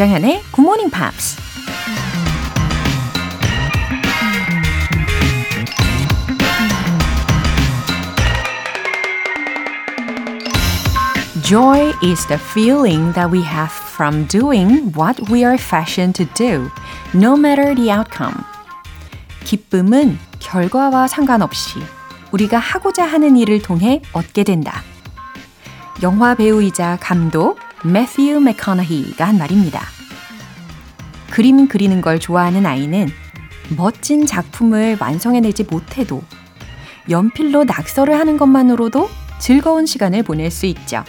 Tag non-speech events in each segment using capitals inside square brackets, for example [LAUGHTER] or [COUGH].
조장현의 Good Morning Pops. Joy is the feeling that we have from doing what we are fashioned to do, no matter the outcome. 기쁨은 결과와 상관없이 우리가 하고자 하는 일을 통해 얻게 된다. 영화 배우이자 감독 매튜 맥커너히가 한 말입니다. 그림 그리는 걸 좋아하는 아이는 멋진 작품을 완성해내지 못해도 연필로 낙서를 하는 것만으로도 즐거운 시간을 보낼 수 있죠.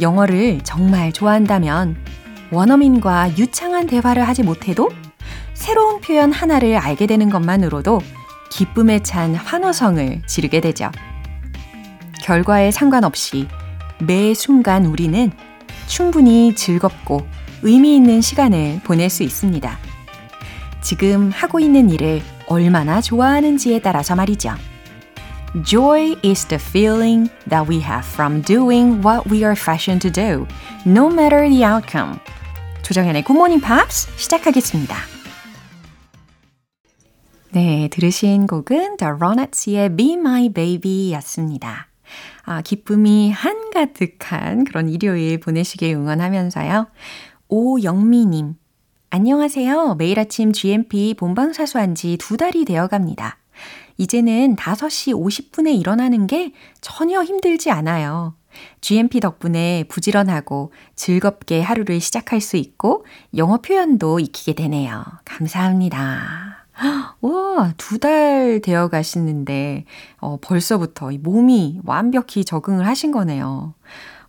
영어를 정말 좋아한다면 원어민과 유창한 대화를 하지 못해도 새로운 표현 하나를 알게 되는 것만으로도 기쁨에 찬 환호성을 지르게 되죠. 결과에 상관없이 매 순간 우리는 충분히 즐겁고 의미 있는 시간을 보낼 수 있습니다. 지금 하고 있는 일을 얼마나 좋아하는지에 따라서 말이죠. Joy is the feeling that we have from doing what we are fashioned to do, no matter the outcome. 조정현의 Good Morning Pops 시작하겠습니다. 네, 들으신 곡은 The Ronettes의 Be My Baby 였습니다. 아, 기쁨이 한가득한 그런 일요일 보내시길 응원하면서요. 오영미님, 안녕하세요. 매일 아침 GMP 본방 사수한 지 두 달이 되어 갑니다. 이제는 5시 50분에 일어나는 게 전혀 힘들지 않아요. GMP 덕분에 부지런하고 즐겁게 하루를 시작할 수 있고 영어 표현도 익히게 되네요. 감사합니다. 와, 두 달 되어 가시는데, 어, 벌써부터 이 몸이 완벽히 적응을 하신 거네요.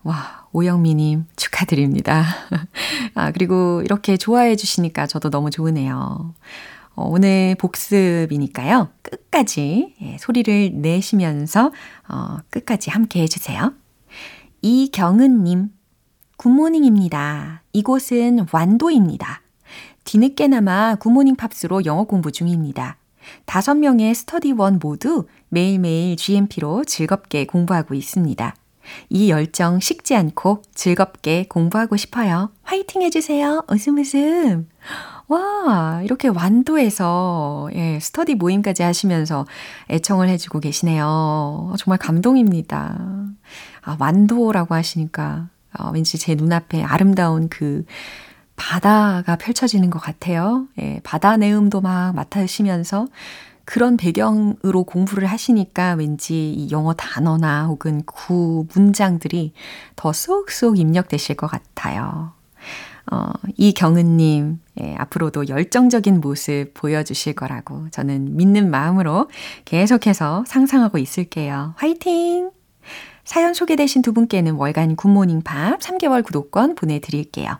와, 오영미님 축하드립니다. 아, 그리고 이렇게 좋아해 주시니까 저도 너무 좋으네요. 어, 오늘 복습이니까요. 끝까지 예, 소리를 내시면서 어, 끝까지 함께 해주세요. 이경은님, good morning입니다. 이곳은 완도입니다. 뒤늦게나마 굿모닝 팝스로 영어 공부 중입니다. 다섯 명의 스터디원 모두 매일매일 GMP로 즐겁게 공부하고 있습니다. 이 열정 식지 않고 즐겁게 공부하고 싶어요. 화이팅 해주세요. 웃음 웃음. 와, 이렇게 완도에서, 예, 스터디 모임까지 하시면서 애청을 해주고 계시네요. 정말 감동입니다. 아, 완도라고 하시니까, 어, 왠지 제 눈앞에 아름다운 그 바다가 펼쳐지는 것 같아요. 예, 바다 내음도 막 맡으시면서 그런 배경으로 공부를 하시니까 왠지 이 영어 단어나 혹은 구 문장들이 더 쏙쏙 입력되실 것 같아요. 어, 이경은님, 예, 앞으로도 열정적인 모습 보여주실 거라고 저는 믿는 마음으로 계속해서 상상하고 있을게요. 화이팅! 사연 소개되신 두 분께는 월간 굿모닝 팝스 3개월 구독권 보내드릴게요.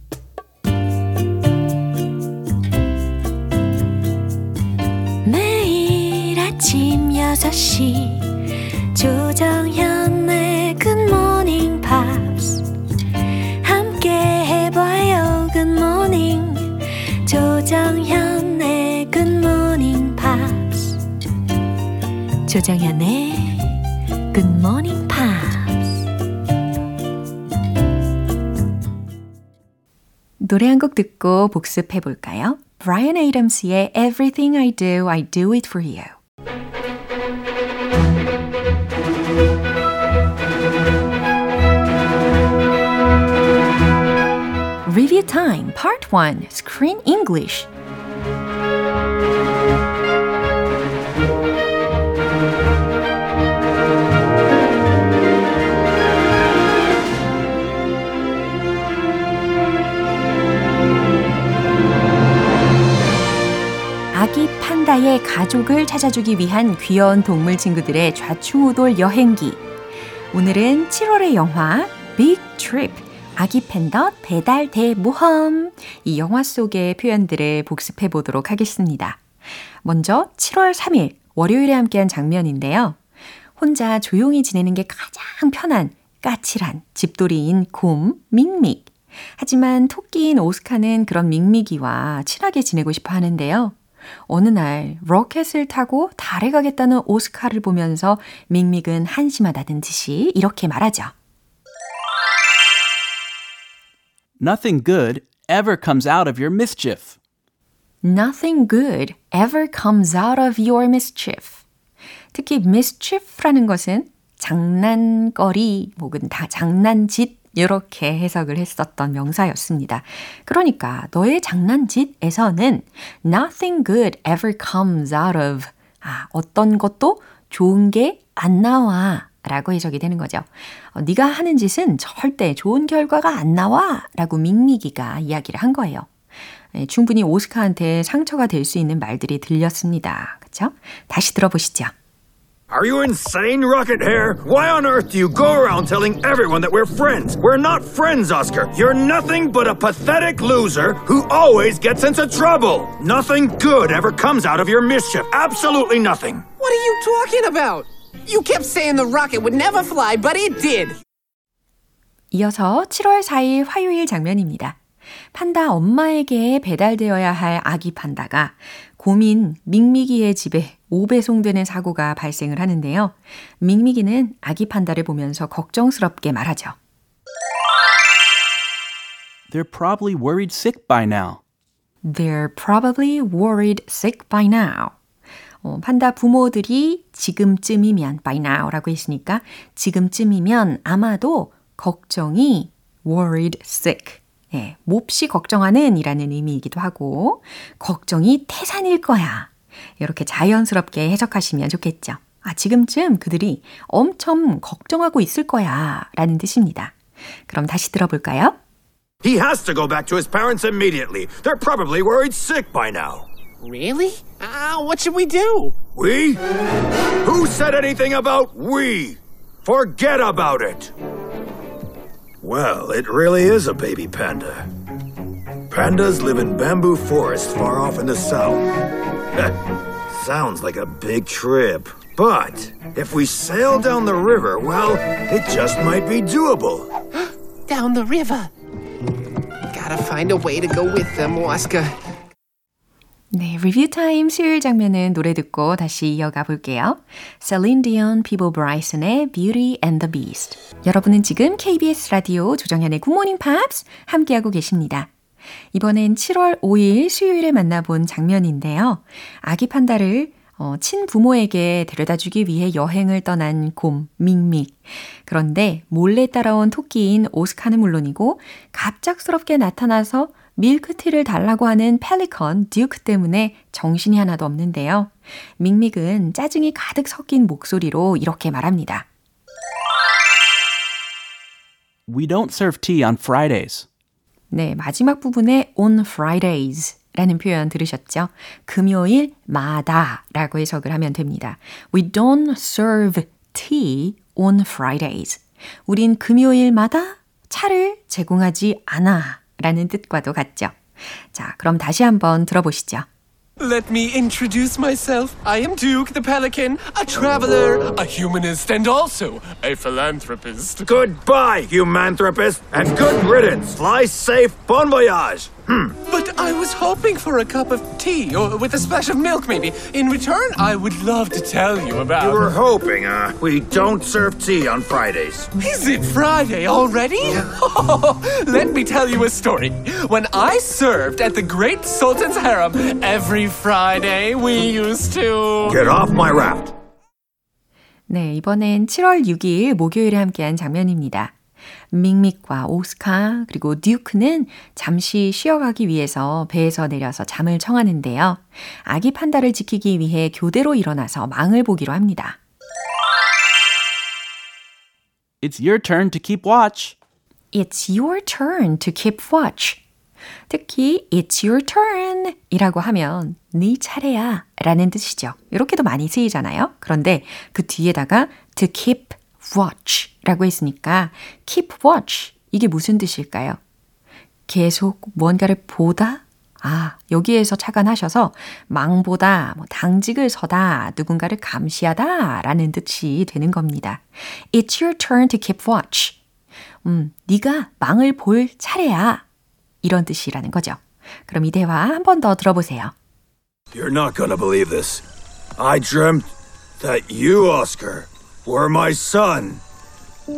아침 6시 조정현의 굿모닝 팝스 함께 해봐요 굿모닝 조정현의 굿모닝 팝스 조정현의 굿모닝 팝스 노래 한 곡 듣고 복습해 볼까요? Brian Adams의 Everything I Do, I Do It For You Review Time. Part 1 Screen English. 아기 판다의 가족을 찾아주기 위한 귀여운 동물 친구들의 좌충우돌 여행기. 오늘은 7월의 영화 Big Trip 아기 팬더 배달 대모험 이 영화 속의 표현들을 복습해 보도록 하겠습니다. 먼저 7월 3일 월요일에 함께한 장면인데요. 혼자 조용히 지내는 게 가장 편한 까칠한 집돌이인 곰 밍밍. 하지만 토끼인 오스카는 그런 밍밍이와 친하게 지내고 싶어 하는데요. 어느 날 로켓을 타고 달에 가겠다는 오스카를 보면서 밍밍은 한심하다는 듯이 이렇게 말하죠. Nothing good ever comes out of your mischief. Nothing good ever comes out of your mischief. 특히 mischief라는 것은 장난거리 혹은 다 장난짓 이렇게 해석을 했었던 명사였습니다. 그러니까 너의 장난짓에서는 nothing good ever comes out of 아, 어떤 것도 좋은 게 안 나와 라고 해석이 되는 거죠. 어, 네가 하는 짓은 절대 좋은 결과가 안 나와 라고 밍미기가 이야기를 한 거예요. 네, 충분히 오스카한테 상처가 될 수 있는 말들이 들렸습니다. 그쵸? 다시 들어보시죠. Are you insane, Rocket Hair? Why on earth do you go around telling everyone that we're friends? We're not friends, Oscar. You're nothing but a pathetic loser who always gets into trouble. Nothing good ever comes out of your mischief. Absolutely nothing. What are you talking about? You kept saying the rocket would never fly, but it did. 이어서 7월 4일 화요일 장면입니다. 판다 엄마에게 배달되어야 할 아기 판다가 고민 밍미기의 집에 오배송되는 사고가 발생을 하는데요. 밍미기는 아기 판다를 보면서 걱정스럽게 말하죠. They're probably worried sick by now. They're probably worried sick by now. 어, 판다 부모들이 지금쯤이면 by now라고 했으니까 지금쯤이면 아마도 걱정이 worried sick. 예, 몹시 걱정하는 이라는 의미이기도 하고 걱정이 태산일 거야. 이렇게 자연스럽게 해석하시면 좋겠죠. 아, 지금쯤 그들이 엄청 걱정하고 있을 거야 라는 뜻입니다. 그럼 다시 들어볼까요? He has to go back to his parents immediately. They're probably worried sick by now. Really? Ah, what should we do? We? Who said anything about we? Forget about it. Well, it really is a baby panda. Pandas live in bamboo forests far off in the south. [LAUGHS] Sounds like a big trip. But if we sail down the river, well, it just might be doable. [GASPS] Down the river. Gotta find a way to go with them, Oscar. 네, 리뷰 타임 수요일 장면은 노래 듣고 다시 이어가 볼게요. Celine Dion, Peabo Bryson의 Beauty and the Beast. 여러분은 지금 KBS 라디오 조정현의 Good Morning Pops 함께하고 계십니다. 이번엔 7월 5일 수요일에 만나본 장면인데요. 아기 판다를 어, 친부모에게 데려다 주기 위해 여행을 떠난 곰, 밍믹. 그런데 몰래 따라온 토끼인 오스카는 물론이고 갑작스럽게 나타나서 밀크티를 달라고 하는 펠리컨 듀크 때문에 정신이 하나도 없는데요. 밍믹은 짜증이 가득 섞인 목소리로 이렇게 말합니다. We don't serve tea on Fridays. 네, 마지막 부분에 on Fridays 라는 표현 들으셨죠? 금요일마다 라고 해석을 하면 됩니다. We don't serve tea on Fridays. 우린 금요일마다 차를 제공하지 않아 라는 뜻과도 같죠. 자, 그럼 다시 한번 들어보시죠. Let me introduce myself. I am Duke the Pelican, a traveler, a humanist, and also a philanthropist. Goodbye, humanthropist, and good riddance. Fly safe, bon voyage. Hmm. But I was hoping for a cup of tea, or with a splash of milk, maybe. In return, I would love to tell you about. You were hoping, uh, we don't serve tea on Fridays. Is it Friday already? [LAUGHS] Let me tell you a story. When I served at the great Sultan's harem, every Friday we used to. Get off my raft. 네, 이번엔 7월 6일 목요일에 함께한 장면입니다. 밍믹과 오스카 그리고 듀크는 잠시 쉬어가기 위해서 배에서 내려서 잠을 청하는데요. 아기 판다를 지키기 위해 교대로 일어나서 망을 보기로 합니다. It's your turn to keep watch. It's your turn to keep watch. 특히 It's your turn 이라고 하면 네 차례야 라는 뜻이죠. 이렇게도 많이 쓰이잖아요. 그런데 그 뒤에다가 to keep watch 라고 했으니까 keep watch 이게 무슨 뜻일까요? 계속 무언가를 보다 아, 여기에서 착안하셔서 망보다 뭐 당직을 서다, 누군가를 감시하다 라는 뜻이 되는 겁니다. It's your turn to keep watch. 음, 네가 망을 볼 차례야. 이런 뜻이라는 거죠. 그럼 이 대화 한 번 더 들어보세요. You're not gonna believe this. I dreamt that you, Oscar, were my son. Me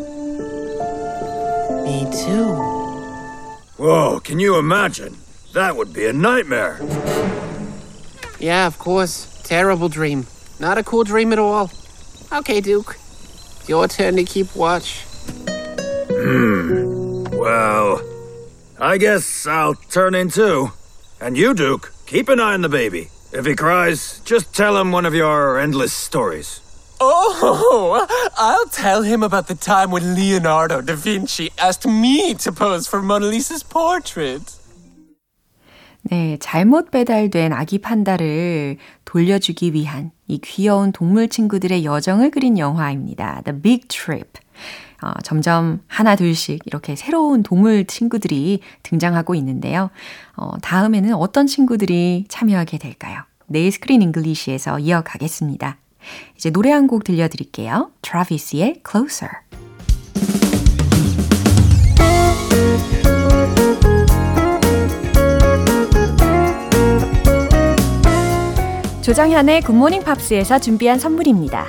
too. Whoa, can you imagine? That would be a nightmare. Yeah, of course. Terrible dream. Not a cool dream at all. Okay, Duke. Your turn to keep watch. Hmm. Well, I guess I'll turn in too. And you, Duke, keep an eye on the baby. If he cries, just tell him one of your endless stories. Oh, [LAUGHS] I'll tell him about the time when Leonardo da Vinci asked me to pose for Mona Lisa's portrait. 네, 잘못 배달된 아기 판다를 돌려주기 위한 이 귀여운 동물 친구들의 여정을 그린 영화입니다. The Big Trip. 어, 점점 하나 둘씩 이렇게 새로운 동물 친구들이 등장하고 있는데요. 어, 다음에는 어떤 친구들이 참여하게 될까요? 내일 Screen English에서 이어가겠습니다. 이제 노래 한 곡 들려드릴게요. 트라비스의 Closer. 조정현의 굿모닝 팝스에서 준비한 선물입니다.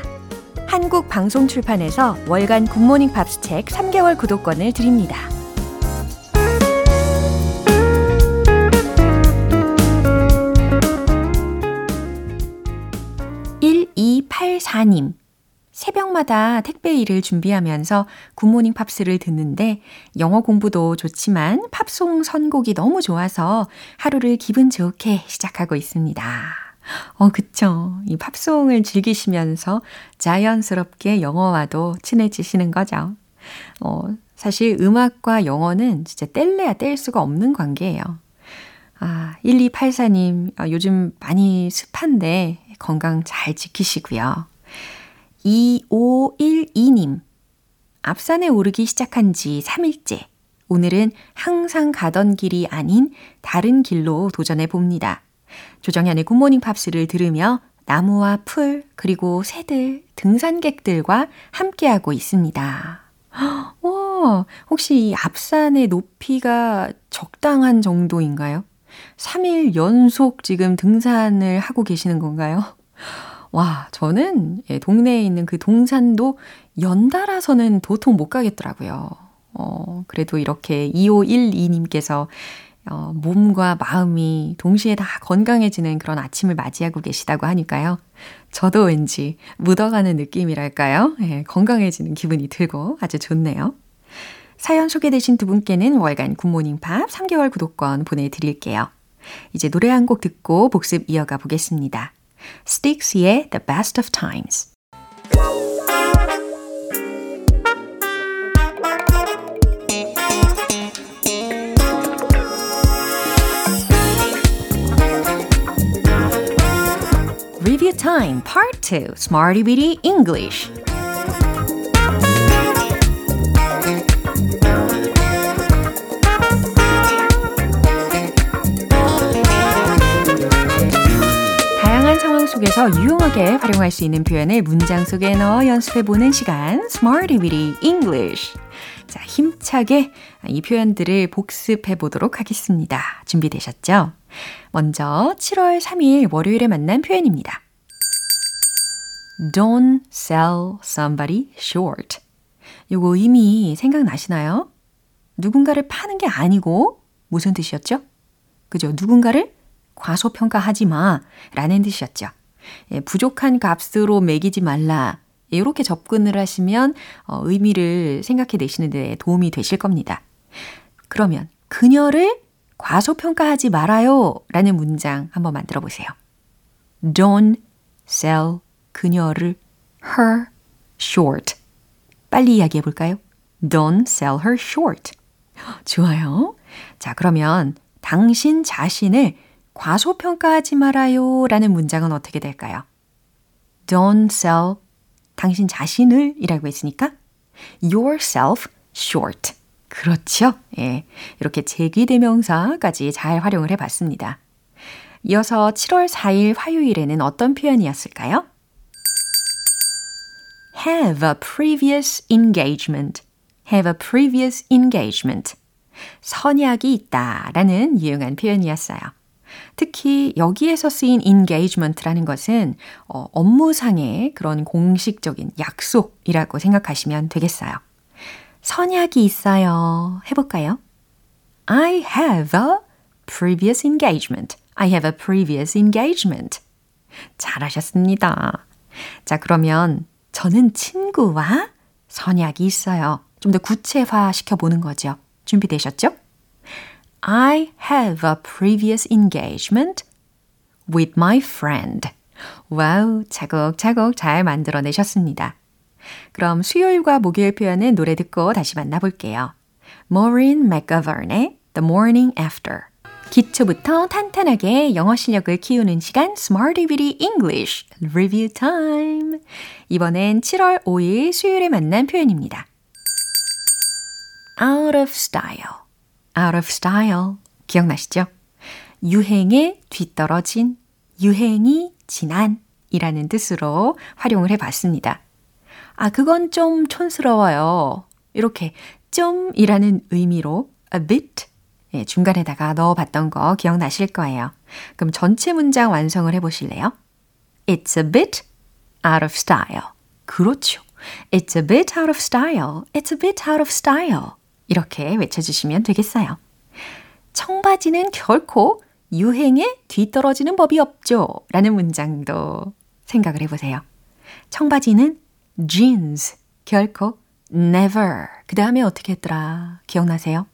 한국 방송 출판에서 월간 굿모닝 팝스 책 3개월 구독권을 드립니다. 1284님. 새벽마다 택배 일을 준비하면서 굿모닝 팝스를 듣는데 영어 공부도 좋지만 팝송 선곡이 너무 좋아서 하루를 기분 좋게 시작하고 있습니다. 어, 그쵸. 이 팝송을 즐기시면서 자연스럽게 영어와도 친해지시는 거죠. 어, 사실 음악과 영어는 진짜 뗄래야 뗄 수가 없는 관계예요. 아, 1284님, 아, 요즘 많이 습한데 건강 잘 지키시고요. 2512님, 앞산에 오르기 시작한 지 3일째. 오늘은 항상 가던 길이 아닌 다른 길로 도전해 봅니다. 조정현의 굿모닝 팝스를 들으며 나무와 풀, 그리고 새들, 등산객들과 함께하고 있습니다. [GASPS] 와, 혹시 이 앞산의 높이가 적당한 정도인가요? 3일 연속 지금 등산을 하고 계시는 건가요? 와, 저는 동네에 있는 그 동산도 연달아서는 도통 못 가겠더라고요. 어, 그래도 이렇게 2512님께서 어, 몸과 마음이 동시에 다 건강해지는 그런 아침을 맞이하고 계시다고 하니까요. 저도 왠지 묻어가는 느낌이랄까요? 예, 건강해지는 기분이 들고 아주 좋네요. 사연 소개되신 두 분께는 월간 굿모닝 팝 3개월 구독권 보내드릴게요. 이제 노래 한 곡 듣고 복습 이어가 보겠습니다. Styx의 The Best of Times. Review Time Part 2 Smarty Bitty English 속에서 유용하게 활용할 수 있는 표현을 문장 속에 넣어 연습해보는 시간 Smarty Bitty English 자, 힘차게 이 표현들을 복습해 보도록 하겠습니다. 준비되셨죠? 먼저 7월 3일 월요일에 만난 표현입니다. Don't sell somebody short. 요거 이미 생각나시나요? 누군가를 파는 게 아니고 무슨 뜻이었죠? 그죠? 누군가를 과소평가하지 마 라는 뜻이었죠. 예, 부족한 값으로 매기지 말라. 이렇게 접근을 하시면 어, 의미를 생각해 내시는 데 도움이 되실 겁니다. 그러면 그녀를 과소평가하지 말아요 라는 문장 한번 만들어 보세요. Don't sell 그녀를 her short. 빨리 이야기해 볼까요? Don't sell her short. 좋아요. 자, 그러면 당신 자신을 과소평가하지 말아요 라는 문장은 어떻게 될까요? Don't sell 당신 자신을 이라고 했으니까 yourself short. 그렇죠. 예. 이렇게 제기대명사까지 잘 활용을 해 봤습니다. 이어서 7월 4일 화요일에는 어떤 표현이었을까요? have a previous engagement. have a previous engagement. 선약이 있다 라는 유용한 표현이었어요. 특히 여기에서 쓰인 engagement라는 것은 어, 업무상의 그런 공식적인 약속이라고 생각하시면 되겠어요. 선약이 있어요. 해볼까요? I have a previous engagement. I have a previous engagement. 잘하셨습니다. 자, 그러면 저는 친구와 선약이 있어요. 좀 더 구체화 시켜보는 거죠. 준비되셨죠? I have a previous engagement with my friend. 와우, 차곡차곡 잘 만들어내셨습니다. 그럼 수요일과 목요일 표현은 노래 듣고 다시 만나볼게요. Maureen McGovern의 The Morning After. 기초부터 탄탄하게 영어 실력을 키우는 시간 Smarty Bitty English Review Time. 이번엔 7월 5일 수요일에 만난 표현입니다. Out of style. Out of style. 기억나시죠? 유행에 뒤떨어진, 유행이 지난 이라는 뜻으로 활용을 해 봤습니다. 아, 그건 좀 촌스러워요. 이렇게 좀 이라는 의미로 a bit 예, 중간에다가 넣어 봤던 거 기억나실 거예요. 그럼 전체 문장 완성을 해 보실래요? It's a bit out of style. 그렇죠. It's a bit out of style. It's a bit out of style. 이렇게 외쳐주시면 되겠어요. 청바지는 결코 유행에 뒤떨어지는 법이 없죠. 라는 문장도 생각을 해보세요. 청바지는 jeans, 결코 never. 그 다음에 어떻게 했더라? 기억나세요?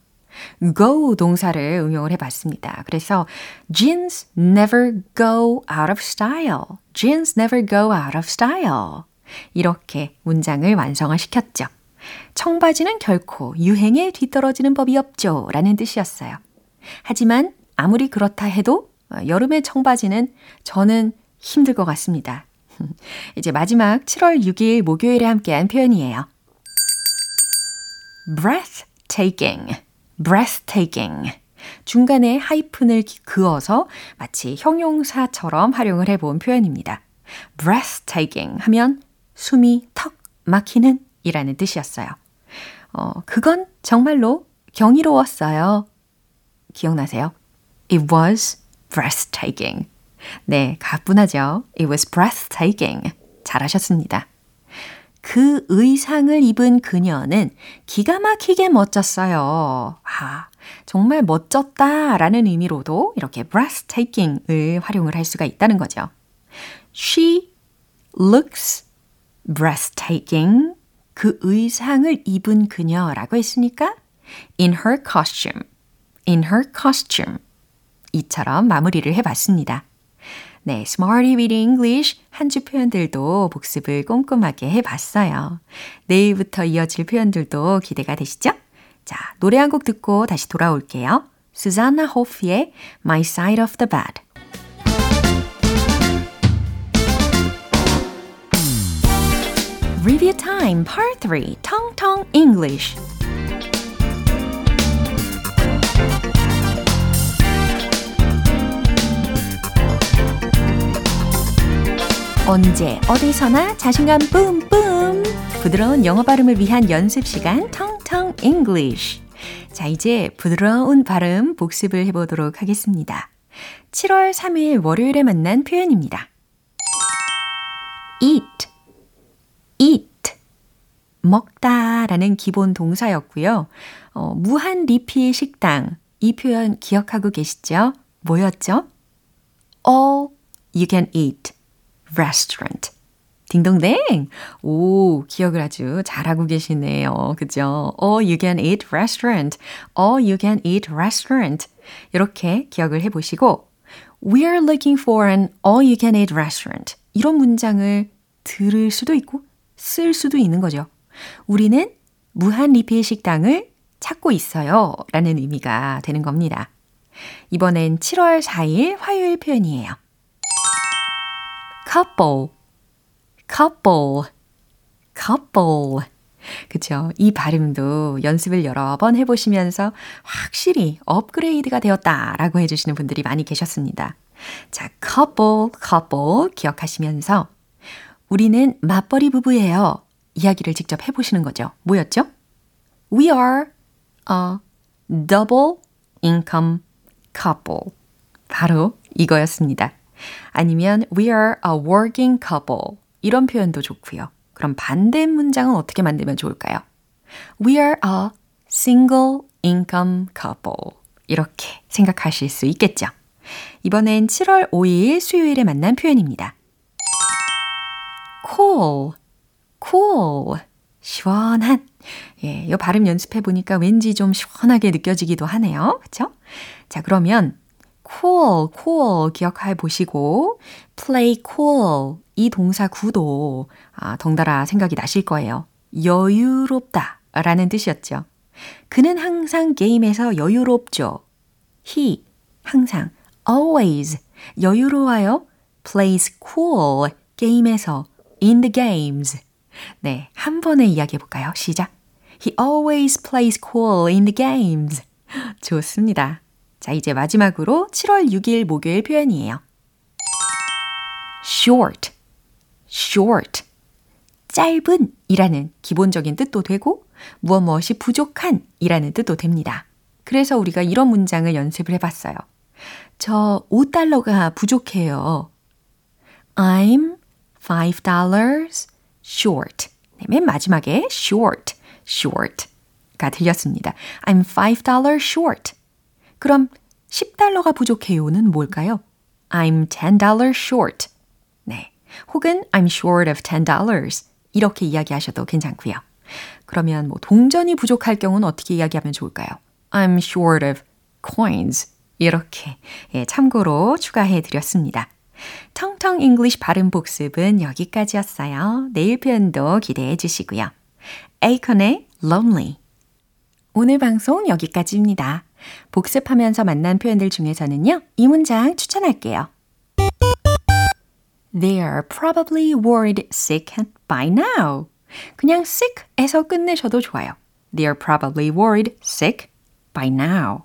go 동사를 응용을 해봤습니다. 그래서 jeans never go out of style. jeans never go out of style. 이렇게 문장을 완성을 시켰죠. 청바지는 결코 유행에 뒤떨어지는 법이 없죠. 라는 뜻이었어요. 하지만 아무리 그렇다 해도 여름의 청바지는 저는 힘들 것 같습니다. [LAUGHS] 이제 마지막 7월 6일 목요일에 함께한 표현이에요. breathtaking, breathtaking. 중간에 하이픈을 그어서 마치 형용사처럼 활용을 해본 표현입니다. breathtaking 하면 숨이 턱 막히는 이라는 뜻이었어요. 어, 그건 정말로 경이로웠어요. 기억나세요? It was breathtaking. 네, 가뿐하죠. It was breathtaking. 잘하셨습니다. 그 의상을 입은 그녀는 기가 막히게 멋졌어요. 아, 정말 멋졌다 라는 의미로도 이렇게 breathtaking을 활용을 할 수가 있다는 거죠. She looks breathtaking. 그 의상을 입은 그녀라고 했으니까 in her costume, in her costume 이처럼 마무리를 해봤습니다. 네, Smarty with English 한 주 표현들도 복습을 꼼꼼하게 해봤어요. 내일부터 이어질 표현들도 기대가 되시죠? 자, 노래 한 곡 듣고 다시 돌아올게요. 수잔나 호프의 My Side of the Bed. Review Time Part 3 Tong Tong English. 언제 어디서나 자신감 뿜뿜. 부드러운 영어 발음을 위한 연습 시간 텅텅 English. 자 이제 부드러운 발음 복습을 해 보도록 하겠습니다. 7월 3일 월요일에 만난 표현입니다. Eat eat 먹다 라는 기본 동사였고요 어, 무한 리필 식당 이 표현 기억하고 계시죠? 뭐였죠? all you can eat restaurant. 딩동댕! 오, 기억을 아주 잘하고 계시네요. 그죠? All you can eat restaurant. All you can eat restaurant. 이렇게 기억을 해 보시고, We're looking for an all you can eat restaurant. 이런 문장을 들을 수도 있고, 쓸 수도 있는 거죠. 우리는 무한 리필 식당을 찾고 있어요. 라는 의미가 되는 겁니다. 이번엔 7월 4일 화요일 표현이에요. couple, couple, couple. 그쵸. 이 발음도 연습을 여러 번 해보시면서 확실히 업그레이드가 되었다라고 해주시는 분들이 많이 계셨습니다. 자, couple, couple 기억하시면서 우리는 맞벌이 부부예요. 이야기를 직접 해보시는 거죠. 뭐였죠? We are a double income couple. 바로 이거였습니다. 아니면 we are a working couple. 이런 표현도 좋고요. 그럼 반대 문장은 어떻게 만들면 좋을까요? We are a single income couple. 이렇게 생각하실 수 있겠죠. 이번엔 7월 5일 수요일에 만난 표현입니다. Cool, cool. 시원한. 예, 이 발음 연습해 보니까 왠지 좀 시원하게 느껴지기도 하네요. 그쵸? 자, 그러면 cool, cool 기억해 보시고 play cool 이 동사 구도 아, 덩달아 생각이 나실 거예요. 여유롭다 라는 뜻이었죠. 그는 항상 게임에서 여유롭죠. he 항상 always 여유로워요. plays cool 게임에서 in the games. 네, 한 번에 이야기해 볼까요? 시작. He always plays cool in the games. 좋습니다. 자, 이제 마지막으로 7월 6일 목요일 표현이에요. short, short. 짧은 이라는 기본적인 뜻도 되고, 무엇 무엇이 부족한 이라는 뜻도 됩니다. 그래서 우리가 이런 문장을 연습을 해봤어요. 저 5달러가 부족해요. I'm $5 short. 네, 맨 마지막에 short, short가 들렸습니다. I'm $5 short. 그럼 10달러가 부족해요는 뭘까요? I'm $10 short. 네. 혹은 I'm short of $10. 이렇게 이야기하셔도 괜찮고요. 그러면 뭐 동전이 부족할 경우는 어떻게 이야기하면 좋을까요? I'm short of coins. 이렇게 예, 참고로 추가해 드렸습니다. 텅텅 English 발음 복습은 여기까지였어요. 내일 표현도 기대해 주시고요. 에이컨의 Lonely. 오늘 방송 여기까지입니다. 복습하면서 만난 표현들 중에서는요, 이 문장 추천할게요. They are probably worried sick by now. 그냥 sick에서 끝내셔도 좋아요. They are probably worried sick by now.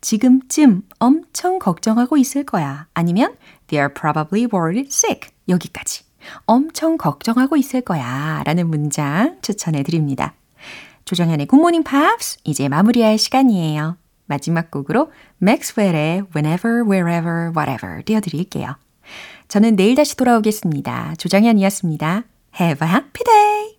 지금쯤 엄청 걱정하고 있을 거야. 아니면 they are probably worried sick. 여기까지. 엄청 걱정하고 있을 거야. 라는 문장 추천해 드립니다. 조정현의 굿모닝 팝스 이제 마무리할 시간이에요. 마지막 곡으로 맥스웰의 Whenever, Wherever, Whatever 띄워드릴게요. 저는 내일 다시 돌아오겠습니다. 조정현이었습니다. Have a happy day!